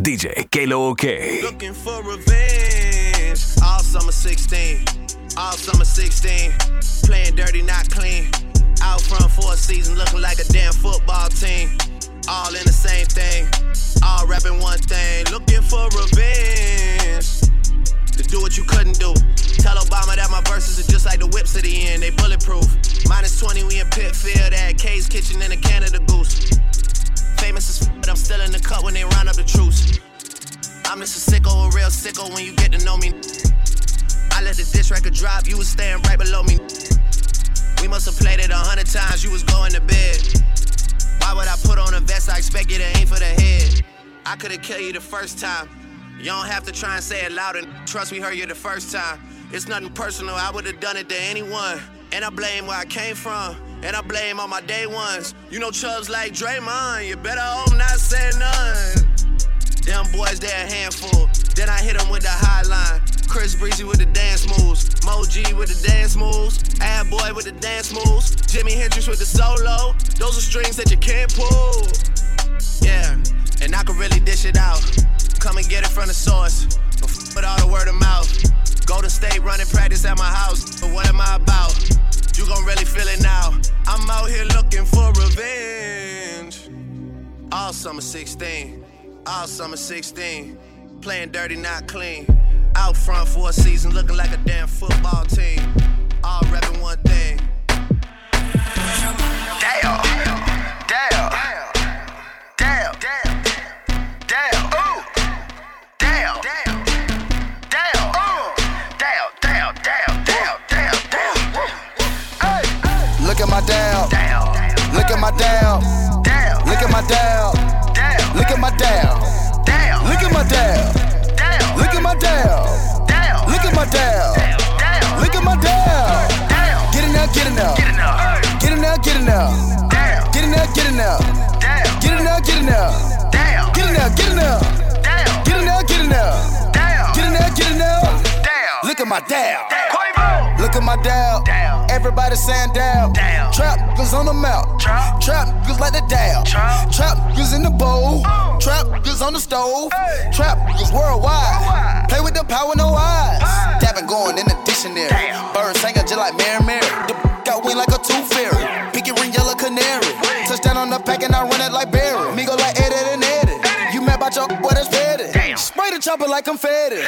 DJ Kalo OK. Looking for revenge. All summer 16. All summer 16. Playing dirty, not clean. Out front for a season, looking like a damn football team. All in the same thing. All rapping one thing. Looking for revenge. To do what you couldn't do. Tell Obama that my verses are just like the whips at the end. They bulletproof. Minus 20, we in Pitfield. At K's Kitchen in the Canada Goose. Famous as f, but I'm still in the cut when they round up the troops. I'm just a sicko, a real sicko when you get to know me. I let the diss record drop, you was staying right below me. We must have played it a hundred times, you was going to bed. Why would I put on a vest? I expect you to aim for the head. I could've killed you the first time. You don't have to try and say it loud and trust we heard you the first time. It's nothing personal, I would've done it to anyone. And I blame where I came from, and I blame all my day ones. You know chubs like Draymond, you better hope not say none. Them boys, they a handful. Then I hit them with the high line. Chris Breezy with the dance moves. Mo G with the dance moves. Ad Boy with the dance moves. Jimi Hendrix with the solo. Those are strings that you can't pull. Yeah, and I can really dish it out. Come and get it from the source. Put all the word of mouth. Golden State running practice at my house. But what am I about? You gon' really feel it now. I'm out here looking for revenge. All summer 16. All summer 16. Playing dirty, not clean. Out front for a season, looking like a damn football team. All repping one thing. Damn. Damn. Look at my down. Look at my down. Look at my down. Look at my down. Look at my down. Look at my down. Look at my down. Get in there, get in there. Get in there, get in there. Get in there, get in there. Get in there, get in there. Get in there, get in there. Get in there, get in there. Get in there, get in there. Look at my down. Look at my. Down. Everybody saying down. Down. Trap goes on the mouth. Trap. Trap goes like the down. Trap. Trap goes in the bowl. Oh. Trap goes on the stove. Hey. Trap goes worldwide. Worldwide. Play with the power, no eyes. Hey. Dabbing going in the dictionary. Damn. Bird singing just like Mary Mary. The got wing like a tooth fairy. Pinky ring, yellow canary. Touchdown on the pack and I run it like Barry. Me go like Eddie and Eddie. You mad about your boy that's petty. Spray the chopper like I'm confetti.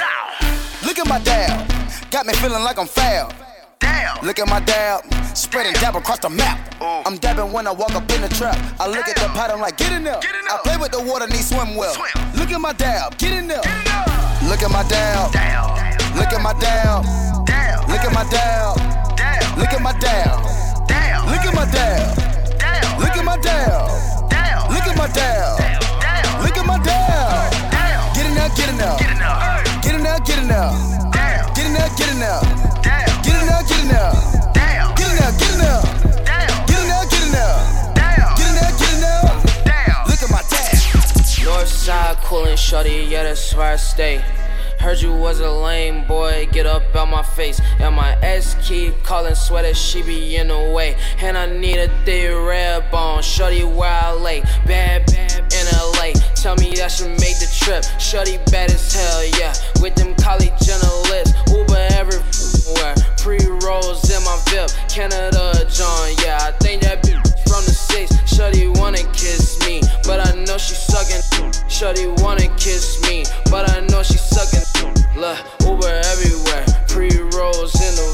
Look at my dab. Got me feeling like I'm foul. Damn. Look at my dab, spreading dab across the map. Ooh. I'm dabbing when I walk up in the trap. I look at the pot, I'm like, get in there. Get in I play with the water, need swim well. Swim. Look at my dab, get in there. Look at my dab, Damn. look at my dab, Damn. look at my dab, Damn. look at my dab, Damn. look at my dab, Damn. look at my dab, Damn. look at my dab, Damn. look at my dab. Damn. Get in there, get in there, Get in there, get in there, Damn. Get in there, Damn. get in there, get in there, Damn. get in there, get in there, Damn. get in there, get in there, Damn. get in there, get in there. Damn. Look at my dab. North side coolin' shorty, yeah, that's where I stay. Heard you was a lame boy, get up out my face. And my ex keep calling, swear that she be in the way. And I need a thick red bone, shorty where I lay. Bad, bad in LA, tell me I should make the trip. Shorty bad as hell, yeah. With them college journalists, Uber everywhere. Pre rolls in my VIP, Canada John, yeah. I think that bitch from the six. Shorty wanna kiss me, but I know she sucking. Shorty wanna kiss me, but I know she sucking. Look, Uber everywhere. Pre rolls in the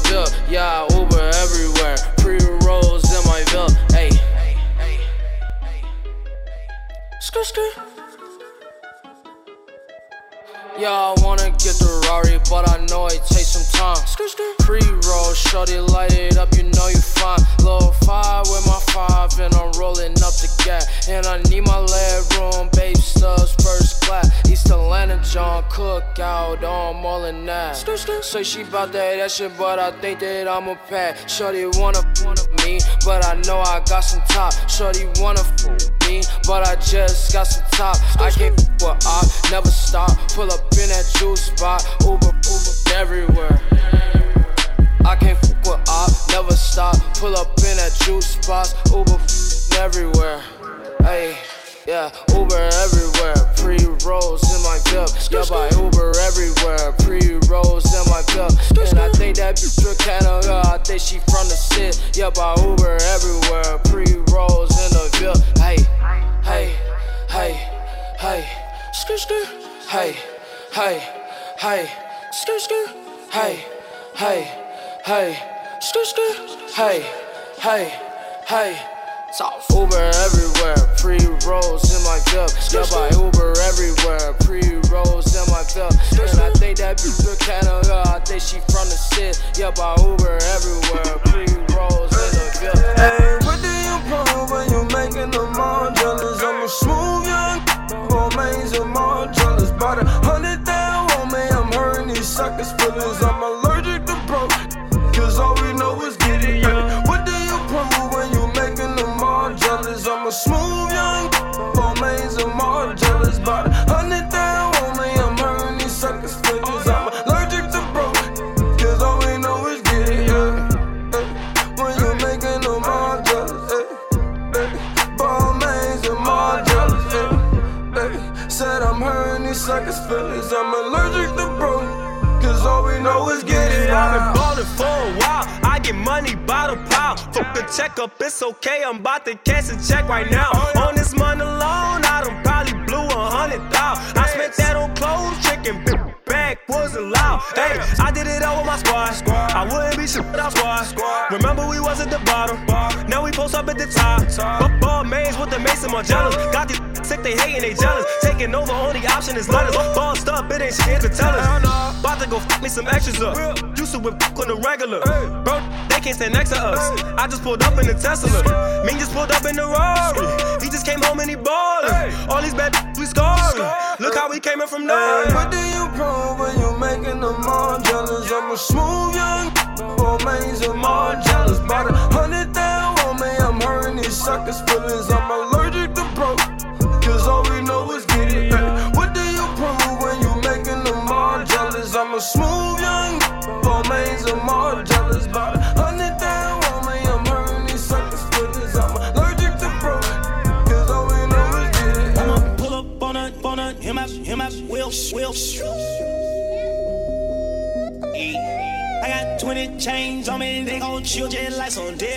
Pre roll, shorty, light it up, you know you fine. Low five with my five, and I'm rolling up the gap. And I need my leg room, babe stubs, first class. East Atlanta, John Cook out oh, on all in that. Say she bout that, that shit, but I think that I'm a pack. Shorty wanna, wanna me, but I know I got some top. Shorty wanna f me, but I just got some top. I can't f with op, never stop. Pull up in that juice spot, Uber, Uber everywhere. I can't f with op, never stop. Pull up in that juice box, Uber f- everywhere. Hey, yeah, Uber everywhere. Pre rolls in my cup, Yeah, buy Uber everywhere. Pre rolls in my cup. And I think that bitch from Canada. I think she from the city. Yeah, by Uber everywhere. Pre Hey, hey, hey. Soft. Uber everywhere, pre rolls in my cup. Yeah, buy Uber everywhere, pre rolls in my cup. And I think that bitch from Canada, uh, I think she from the city. Yeah, buy Uber everywhere, pre rolls in the cup. Hey, what do you prove when you making them all jealous? I'm a smooth young amazing, more jealous. About a hundred on me, I'm hurting these suckers' feelings. I'm allergic Said I'm hurting these suckers' feelings. I'm allergic to broke, cause all we know is get it I've been ballin' for a while. I get money by the pile. Fuck the checkup, it's okay. I'm about to cash a check right now. On this money alone, I done probably blew a hundred thousand. I spent that on clothes, chicken, wasn't loud. Hey, I did it all with my squad. squad. I wouldn't be shit without squad. squad. Remember we was at the bottom. Now we post up at the top. But ball maze with the Maison Margielas. Got these sick, they hating, they jealous. Taking over, only option is letters. Bossed up, it ain't shit to tell us. About to go f me some extras up. Used to whip on the regular. Bro, they can't stand next to us. I just pulled up in the Tesla. Me just pulled up in the Rari. He just came home and he ballin'. All these bad we scoring. Look how we came in from nowhere. what do you prove when you making them all jealous? I'm a smooth young Balmains and more jealous. About a hundred on me, I'm hurting these suckers' feelings. I'm allergic chains on me, they gon' chill just like some deal.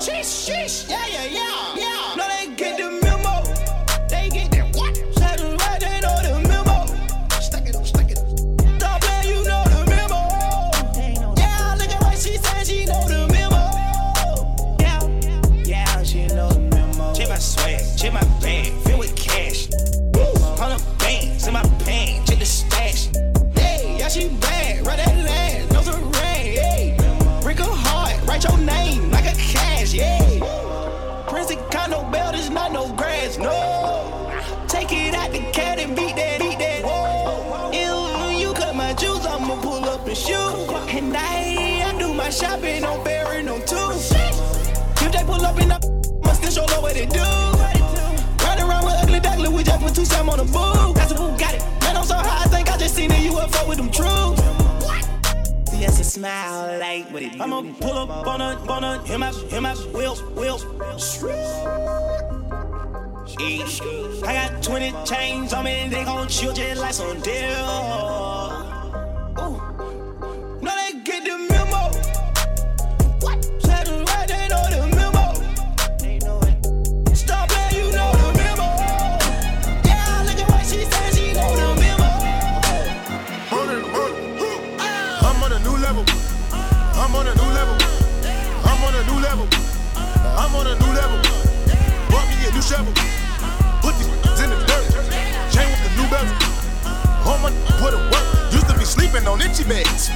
Sheesh, sheesh, yeah, yeah, yeah, yeah. I, I do my shopping on Barry, no two. If they pull up in the must still show know what it do. Ride around with ugly duckling, we just put two Sam on the boo. That's a who got it. Man, I'm so high, I think I just seen a UFO with them. See, that's a smile like what it do. I'ma pull up on a, on a, him out, him out, wheels, wheels. I got 20 chains on me, they gon' chill just like some deal. Sleeping on itchy beds.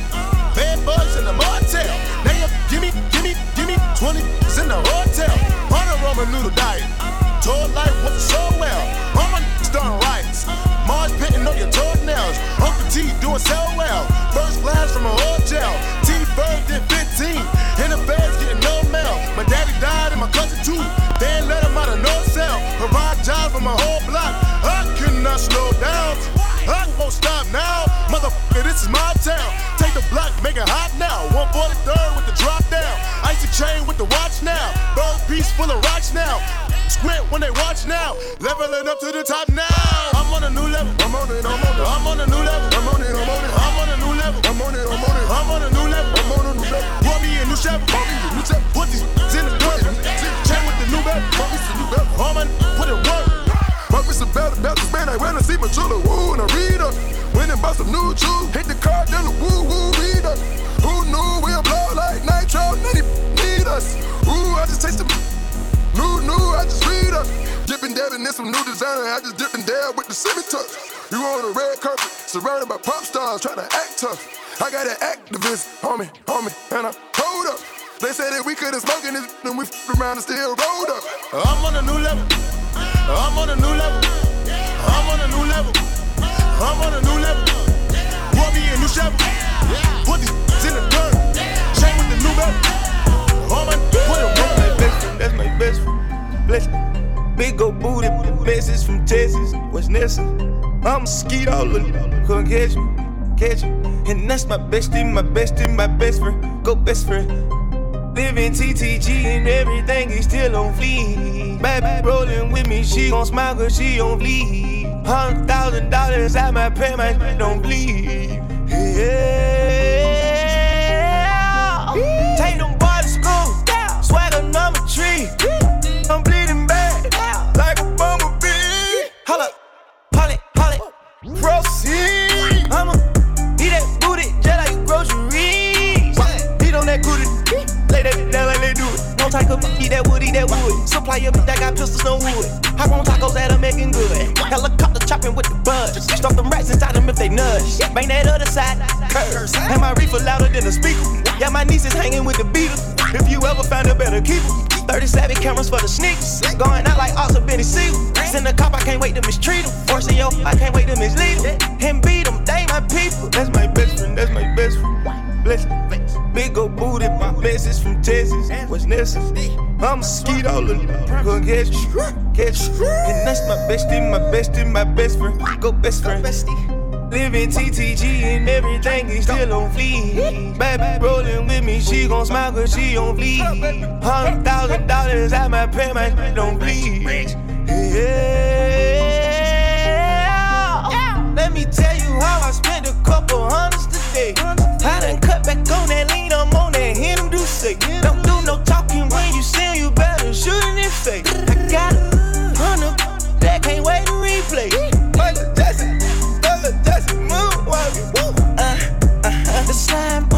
Bad bugs in the motel. Now you gimme, gimme, gimme 20 in the hotel. On a Ramen noodle diet. Told life wasn't so well. All my starting riots. Mars pitting on your toenails. Uncle T doing so well. First class from a hotel. T Bird did 15. In the beds getting no mail. My daddy died and my cousin too. They let him out of no cell. Provide jobs for my whole block. I cannot slow down. town. Take the block, make it hot now. 143rd with the drop down. Icy chain with the watch now. Bird piece full of rocks now. Squint when they watch now. Leveling up to the top now. I'm on a new level. I'm on it. I'm on it. I'm on a new level. I'm on it. I'm on it. I'm on a new level. I'm on it. I'm on it. I'm on a new level. I'm on a new level. Want me a new chef? Want me a new chef? Put these in the dirt. Chain with the new belt. me these new belt. Harmon, put it work keep my chiller, woo, and see Madelawu, and I read her. Went and bought some new shoes, hit the car, then the woo, woo, read her. Who knew we'll blow like nitro, none need us. Ooh, I just taste the new, new, I just read her. Dipping, dabbing in some new designer, I just dipping dab with the semi touch. You on a red carpet, surrounded by pop stars, trying to act tough. I got an activist on me, and I hold up. They said that we couldn't smoke in this, and we f- around and still rolled up. I'm on a new level. I'm on a new level. I'm on a new level. I'm on a new level. Want me a new shovel. Put these in the dirt. Chain with the new belt. All my put it That's my best friend, that's my best friend. Bless me. Big old booty, message from Texas, West Nessa. I'm skeet all over, couldn't catch me, catch me. And that's my bestie, my bestie, my best friend, go best friend. Living TTG and everything is still on fleek. Baby rolling with me, she gon' smile cause she on bleed. Hundred thousand dollars at my pay, my don't bleed. Yeah. Catch catch. And that's my bestie, my bestie, my best friend, go best friend. Living TTG and everything is still on fleek. Baby rolling with me, she gon' smile cause she on fleek. Hundred thousand dollars at my pay, my don't bleed. Yeah. Let me tell you how I spent a couple hundreds today. I done cut back on that lean, I'm on that hit him do say. Don't wait to replay. Michael Jackson, Michael Jackson, moonwalking. Uh, uh, the slime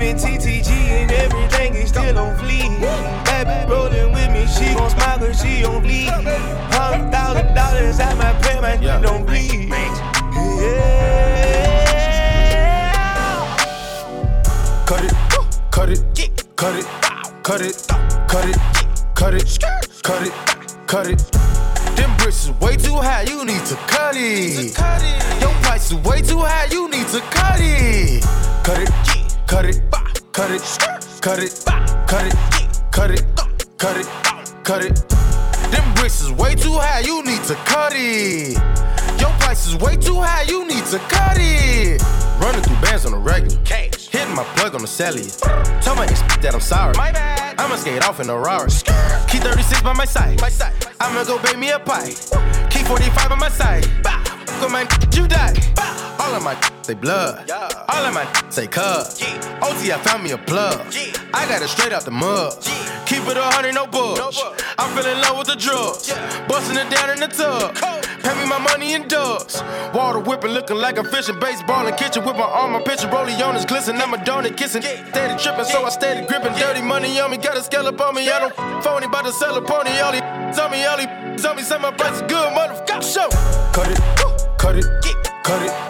Living TTG and everything is still on fleek. Baby rolling with me, she gon' smile cause she on bleed. Hundred thousand dollars at my pay, my shit don't bleed. Yeah. Cut it, cut it, cut it, cut it, cut it, cut it, cut it, cut it. Them bricks is way too high, you need to cut it. Your price is way too high, you need to cut it. Cut it, cut it, cut it, cut it, cut it, cut it, cut it, cut it. Them bricks is way too high, you need to cut it. Your price is way too high, you need to cut it. Running through bands on the regular. Hitting my plug on the cellular. Tell my ex that I'm sorry. My bad. I'ma skate off in a Rari. Key 36 by my side. My side. I'ma go bake me a pie. Key 45 by my side. Come on, you die. All of my say blood. All of my say cuz. OT, I found me a plug. I got it straight out the mud. Keep it a hundred, no bugs. I'm feeling in love with the drugs. Busting it down in the tub. Pay me my money in dubs. Water whipping, looking like I'm fishing. Baseball in kitchen with my arm, my pitcher. Rollie on his glisten. I'm a donut kissing. Steady tripping, so I steady gripping. Dirty money on me, got a scallop on me. I don't phony, about to sell a pony. All these on me, all these on me. Say my price is good, motherfucker. Show. Cut it, cut it, cut it,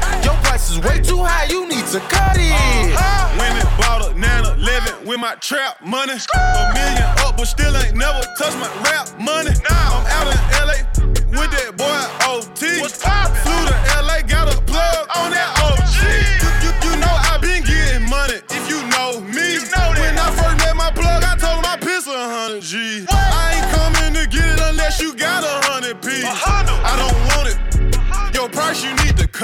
Price is way too high, you need to cut it. Uh-huh. When it bought a 911 with my trap money. A million up, but still ain't never touched my rap money. I'm out in LA with that boy OT. Flew to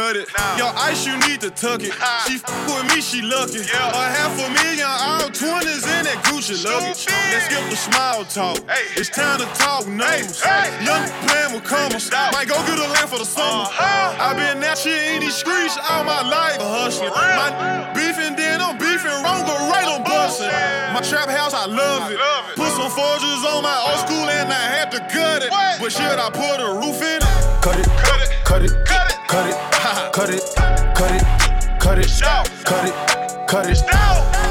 you need to cut it. Your ice, you need to tuck it. She f with me, she lucky. A half a million, all 20s in that Gucci luggage. Let's skip the smile talk. Hey. It's time to talk numbers. Young playing with commas. Might go get a land for the summer. Uh-huh. i been that shit in these streets all my life. Hustling. My beefing, then I'm beefing wrong, but right on busting. My trap house, I love it. Put some forges on my old school and I had to cut it. But should I put a roof in it. Cut it, cut it, cut it, cut it, cut it, cut it, cut it, cut it, cut it. Cut it.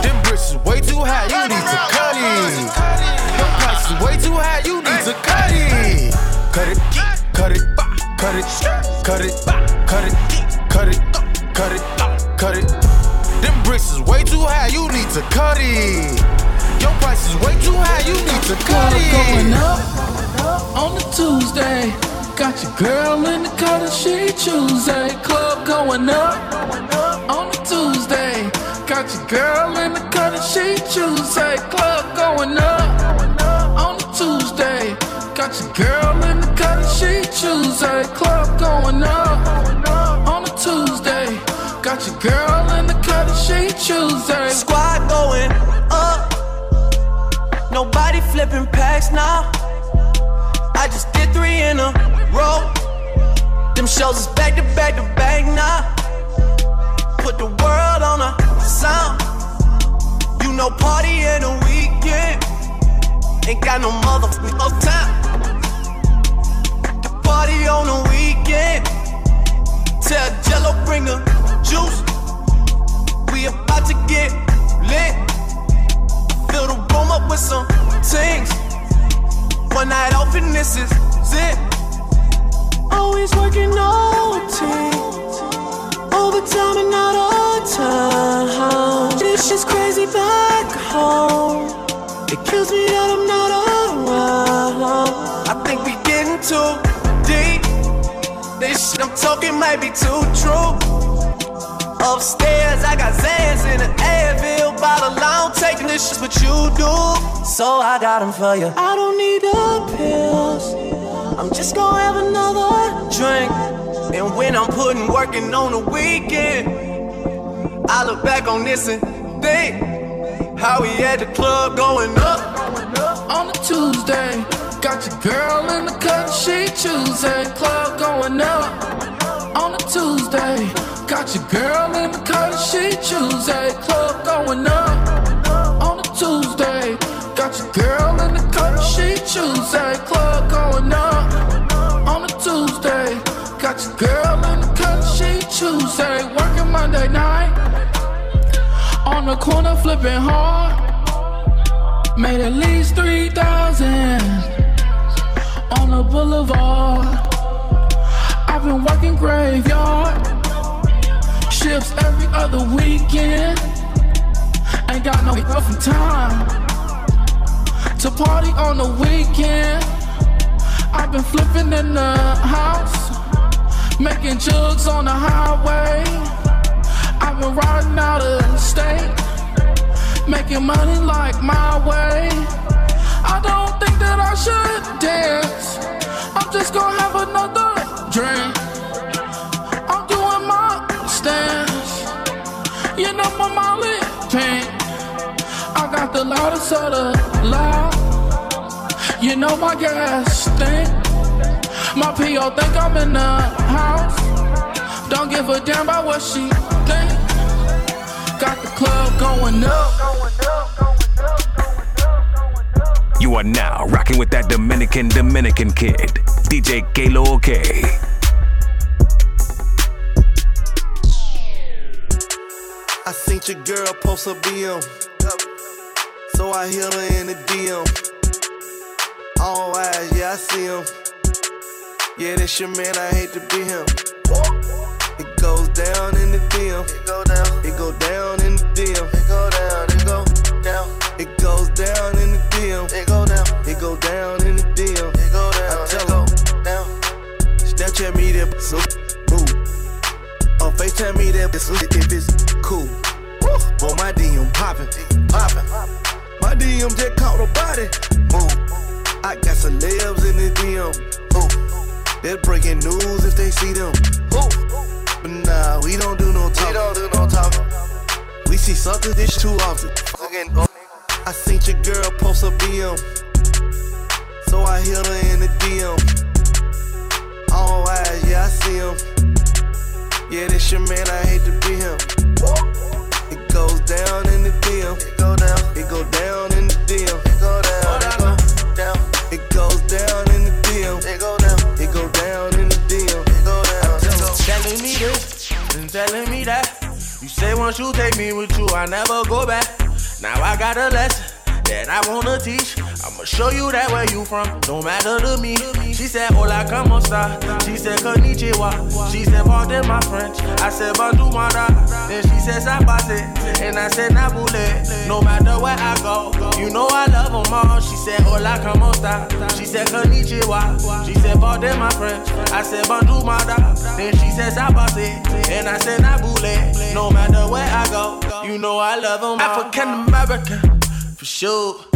Them bricks is way too high, you need to cut it. Them prices way too high, you need to cut it. Cut it, cut it, cut it, cut it, cut it, cut it, cut it, cut it. Them bricks is way too high, you need to cut it. Your price is way too high, you need to cut it. Going up on the Tuesday. Got your girl in the cut and she Tuesday. Club going up on the Tuesday. Got your girl in the cut and she Tuesday. Club going up on the Tuesday. Got your girl in the cut and she Tuesday. Club going up on a Tuesday. Got your girl in the cut and she Tuesday. Squad going up. Nobody flipping packs now. I just did three in a row. Them shows is back to back to back now. Put the world on a sound. You know, party in the weekend. Ain't got no motherfucking time. The party on the weekend. Tell Jello bring the juice. We about to get lit. Fill the room up with some things. One night and this is too deep. This shit I'm talking might be too true. Upstairs, I got Xans in the Advil bottle. I don't take this shit, but you do. So I got them for you. I don't need the pills. I'm just gonna have another drink. And when I'm putting working on the weekend, I look back on this and think how we at the club going up. On a Tuesday, got your girl in the cut, she Tuesday. Club going up. On a Tuesday, got your girl in the cut, she Tuesday. Club going up. On a Tuesday, got your girl in the cut, she Tuesday. Club going up. On a Tuesday, got your girl in the cut, she Tuesday. Working Monday night. On the corner flipping hard. Made at least 3,000 on boulevard. I've been working graveyard shifts every other weekend. Ain't got no fucking time to party on the weekend. I've been flipping in the house, making jugs on the highway. I've been riding out of state, making money like my way. I don't think that I should dance. I'm just gonna have another drink. I'm doing my stance. You know my molly pink. I got the loudest of the loud. You know my gas stink. My PO think I'm in the house. Don't give a damn about what she think. Got the club going up. You are now rocking with that Dominican Dominican kid, DJ Kalo OK. I seen your girl post a BM. So I hit her in the DM. All eyes, yeah, I see him. Yeah, that's your man, I hate to be him. It goes down in the DM. It go down. It go down in the DM. It go down. It go down. It goes down in the DM. It go down. It go down that so move. Or FaceTime me that so if it's cool. Boy, my DM poppin', poppin'. My DM just caught a body. Move. I got celebs in the DM. Ooh. They're breaking news if they see them. Ooh. But nah, we don't do no talking. We don't do no talking. We see suckers this too often. I seen your girl post a BM. So I hit her in the DM. Yeah, I see him. Yeah, this your man, I hate to be him. It goes down in the DM. It go down. It go down in the DM. It go down. It go down. It goes down in the DM. It go down. It go down in the DM. It go down. Telling me this and telling me that. You say once you take me with you, I never go back. Now I got a lesson that I wanna teach. I'ma show you that where you from, no matter to me. She said, Hola, como esta? She said, Konnichiwa. She said, Pardon my French. I said, Bonjour, mara. Then she said, Sabase. And I said, Nabule. No matter where I go, you know I love them all. She said, Hola, como esta? She said, Konnichiwa. She said, Pardon my French. I said, Bonjour, mara. Then she said, Sabase. And I said, Nabule. No matter where I go, you know I love them all. African American, for sure.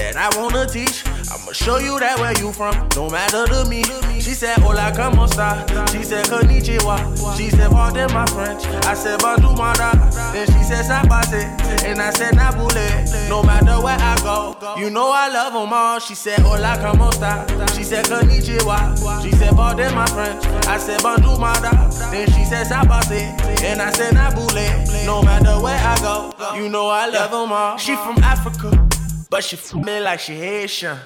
that I wanna teach. I'ma show you that where you from, no matter to me. She said, Hola, como esta? She said, Konnichiwa. She said, Pardon my French. I said, Bonjour, mara. Then she said, Sabase. And I said, Nabule. No matter where I go, you know I love them all. She said, Hola, como esta? She said, Konnichiwa. She said, Pardon my French. I said, Bonjour, mara. Then she said, Sabase. And I said, Nabule. No matter where I go, you know I love them all. She from Africa. But she f me like she Haitian.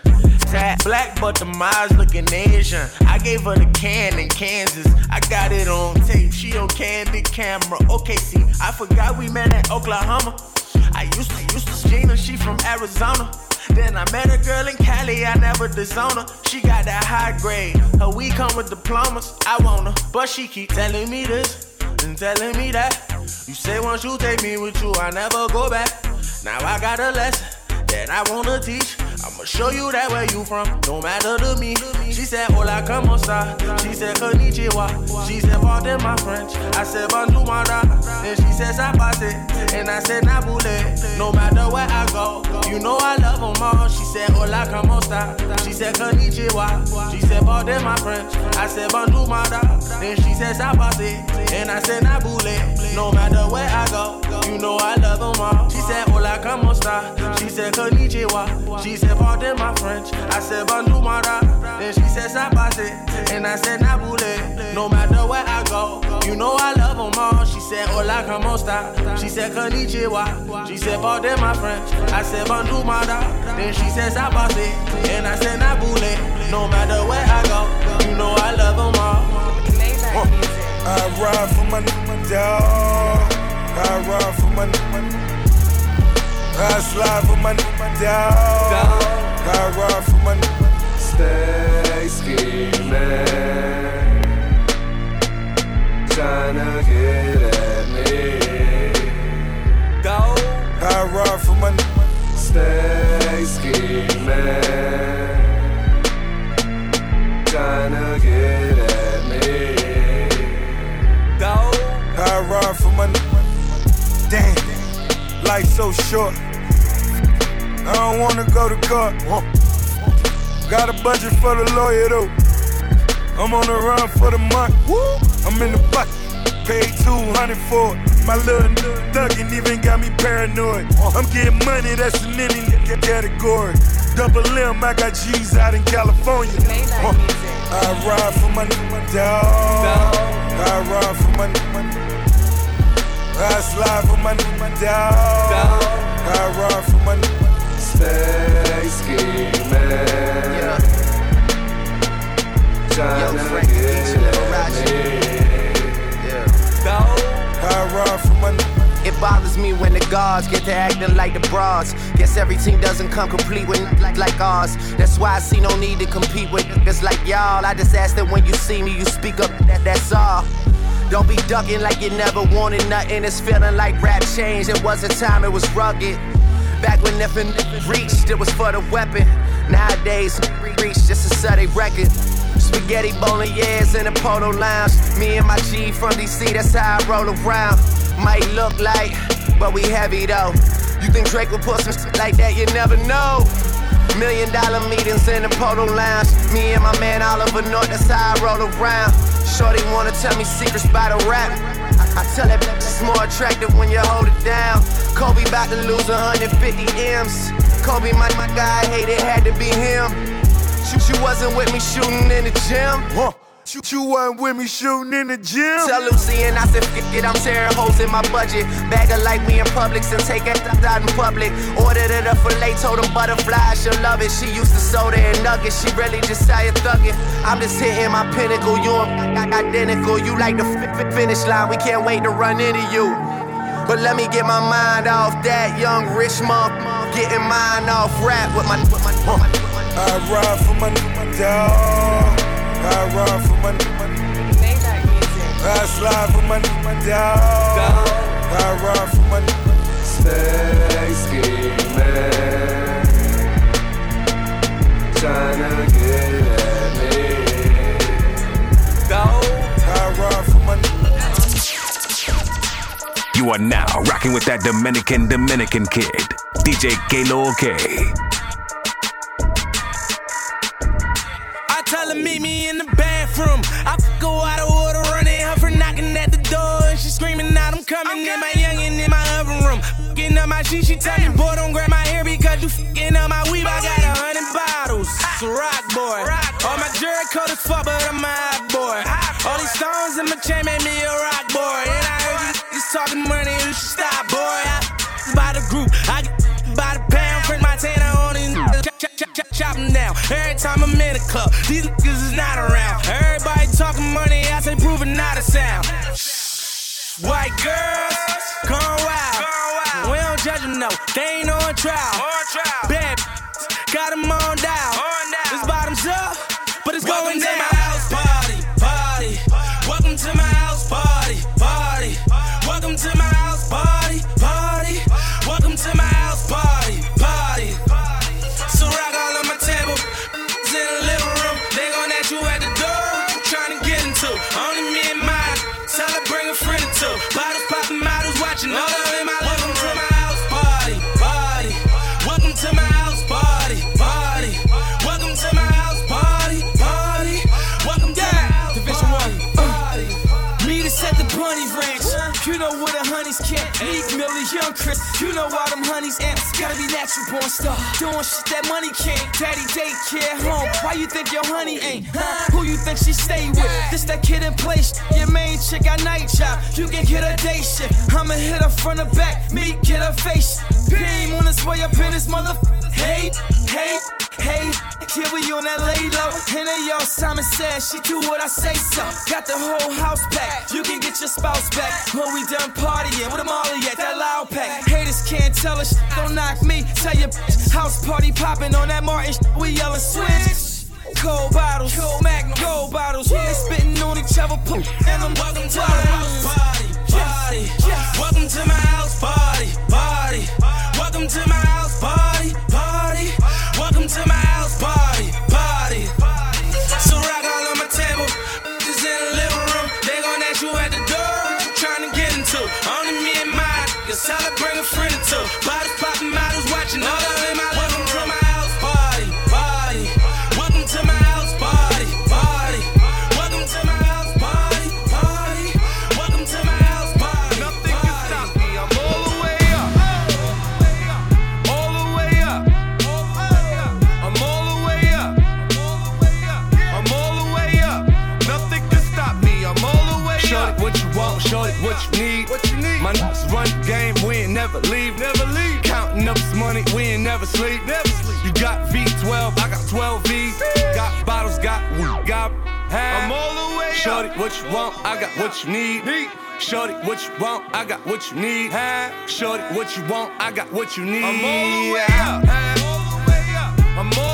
Tag black, but the eyes looking Asian. I gave her the can in Kansas. I got it on tape. She on candid camera. Okay, see, I forgot we met at Oklahoma. I used to, used to Gina, she from Arizona. Then I met a girl in Cali, I never disown her. She got that high grade. Her we come with diplomas. I want her, but she keep telling me this and telling me that. You say once you take me with you, I never go back. Now I got a lesson that I wanna teach. I'ma show you that where you from, no matter to me. She said, Hola, como esta? She said, Konnichiwa. She said, Pardon my French. I said, Bonjour. Then she said, it. And I said, Nabule. No matter where I go, you know I love them all. She said, Hola, como esta? She said, Konnichiwa. She said, Pardon my French. I said, Bonjour. Then she said, it. And I said, Nabule. No matter where I go, Hola, como esta? She said, Konnichiwa. She said, Pardon my French. I said, Bonjour, mara. Then she said, Sabase. And I said, Nabule. No matter where I go, you know I love them all. She said, Hola, como esta? She said, Konnichiwa. She said, Pardon my French. I said, Bonjour, mara. Then she said, Sabase. And I said, Nabule. No matter where I go, you know I love them all. I ride for my dog. I ride for my I slide for my dog. I ride for my Stay scheming, tryna get at me. Go. I ride for my Stay scheming, tryna get at me. Go. I ride for my. Life so short. I don't wanna go to court. Got a budget for the lawyer though. I'm on the run for the month. I'm in the bucket. Paid 200 for it. My little thuggin' even got me paranoid. I'm getting money, that's in any category. Double M, I got G's out in California. I ride for my dog. I ride for my I slide for my nigga dog. I ride for my nigga. Stay scheming. Tryna get at me. I ride for my nigga. It bothers me when the guards get to acting like the bras. Guess every team doesn't come complete with like like ours. That's why I see no need to compete with niggas like y'all. I just ask that when you see me, you speak up. That, that's all. Don't be ducking like you never wanted nothing. It's feeling like rap changed. It was a time it was rugged. Back when nothing reached, it was for the weapon. Nowadays, we reach just sell they record. Spaghetti bolognese in the polo lounge. Me and my G from DC, that's how I roll around. Might look like, but we heavy though. You think Drake would put some shit like that? You never know. Million dollar meetings in the polo lounge. Me and my man Oliver North, that's how I roll around. Shorty wanna tell me secrets by the rap. I, I tell that bitch it's more attractive when you hold it down. Kobe about to lose 150 M's. Kobe, my, my guy, hate it had to be him. She, she wasn't with me shooting in the gym. Huh. You, you wasn't with me shooting in the gym. Tell Lucy and I said, forget it, I'm tearing holes in my budget. Bag her like me in Publix and take it out in public. Ordered it a filet, told them butterfly, she'll love it. She used to soda and nuggets, she really just tired thugging. I'm just hitting my pinnacle, you and identical. You like the finish line, we can't wait to run into you. But let me get my mind off that young rich monk. Getting mine off rap with my, with my, with my, with my I ride for my dog. I ride for my nigga. I slide for my nigga. I ride for my nigga. Stay scheming. Get at me. I ride for my nigga. You are now rocking with that Dominican Dominican kid, DJ Kalo K. my sheet. She tell me, "Boy, don't grab my hair because you fucking up my weave." I got a hundred bottles, it's a rock boy. All my jury coat is fuck, but I'm a hot boy. All these stones in my chain made me a rock boy, and I heard you niggas talking money, you should stop, boy. I by the group, I get by the pound, print my tanner on these chop, chop, chop, chop 'em down. Every time I'm in a club, these niggas is not around. Everybody talking money, I say proving not a sound. White girls, they ain't on trial. Bad got Chris. You know why them honeys amps. Gotta be natural born star. Doing shit that money can't. Daddy daycare home. Why you think your honey ain't? Huh? Who you think she stay with? This that kid in place. Your main chick got night job. You can get a day shit. I'ma hit her front or back. Me get her face. Beam on his way up in his mother. Hey, hey, hey. Here we on that lay low. And yo, Simon said she do what I say so. Got the whole house packed. You can get your spouse back when we done partying. With them all at that loud pack. Haters can't tell us, don't knock me. Tell your house party popping on that Martin. We yelling switch. Cold bottles, cold magnum, gold bottles. They spitting on each other, poop. And I'm welcome to my house party, party. Welcome to my house party, party. Welcome to my house party. Never leave, never leave. Counting up this money, we ain't never sleep, never sleep. You got V12, I got 12 V's. Got bottles, got weed, got I'm all the way Shorty, what you want? I got what you need. Shorty, what you want? I got what you need. Shorty, what you want? I got what you need. I'm all the way up. I'm all the way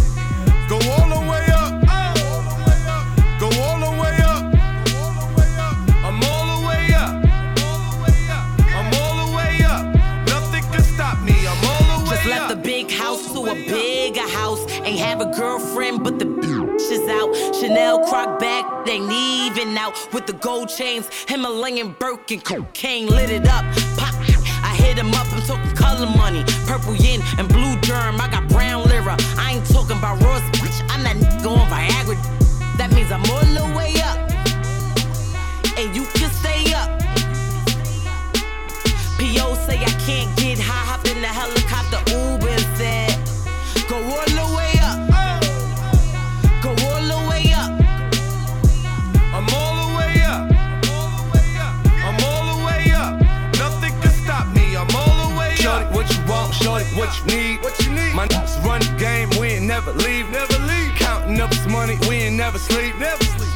Go all the way up. Go all the way up. I'm all the way up. I'm all the way up. Nothing can stop me. I'm all the way up. Just left the big house to a bigger house. Ain't have a girlfriend, but the bitch is out. Chanel croc back, ain't even out with the gold chains. Himalayan Birkin, cocaine lit it up. Pop. I hit him up, I'm talking color money. Purple yen and blue germ, I got brown lira. I ain't talking about Ross, bitch. I'm that nigga on Viagra. That means I'm all the way up. And you can stay up. P.O. say I can't get high, hop in the helicopter, Uber said, Go all the way up. Go all the way up. I'm all the way up. I'm all the way up. Nothing can stop me. I'm all the way up. Shorty, what you want? Shorty, what you need? What you need? My niggas run the game. We ain't never leave. Never up this money. We ain't never sleep. Never sleep.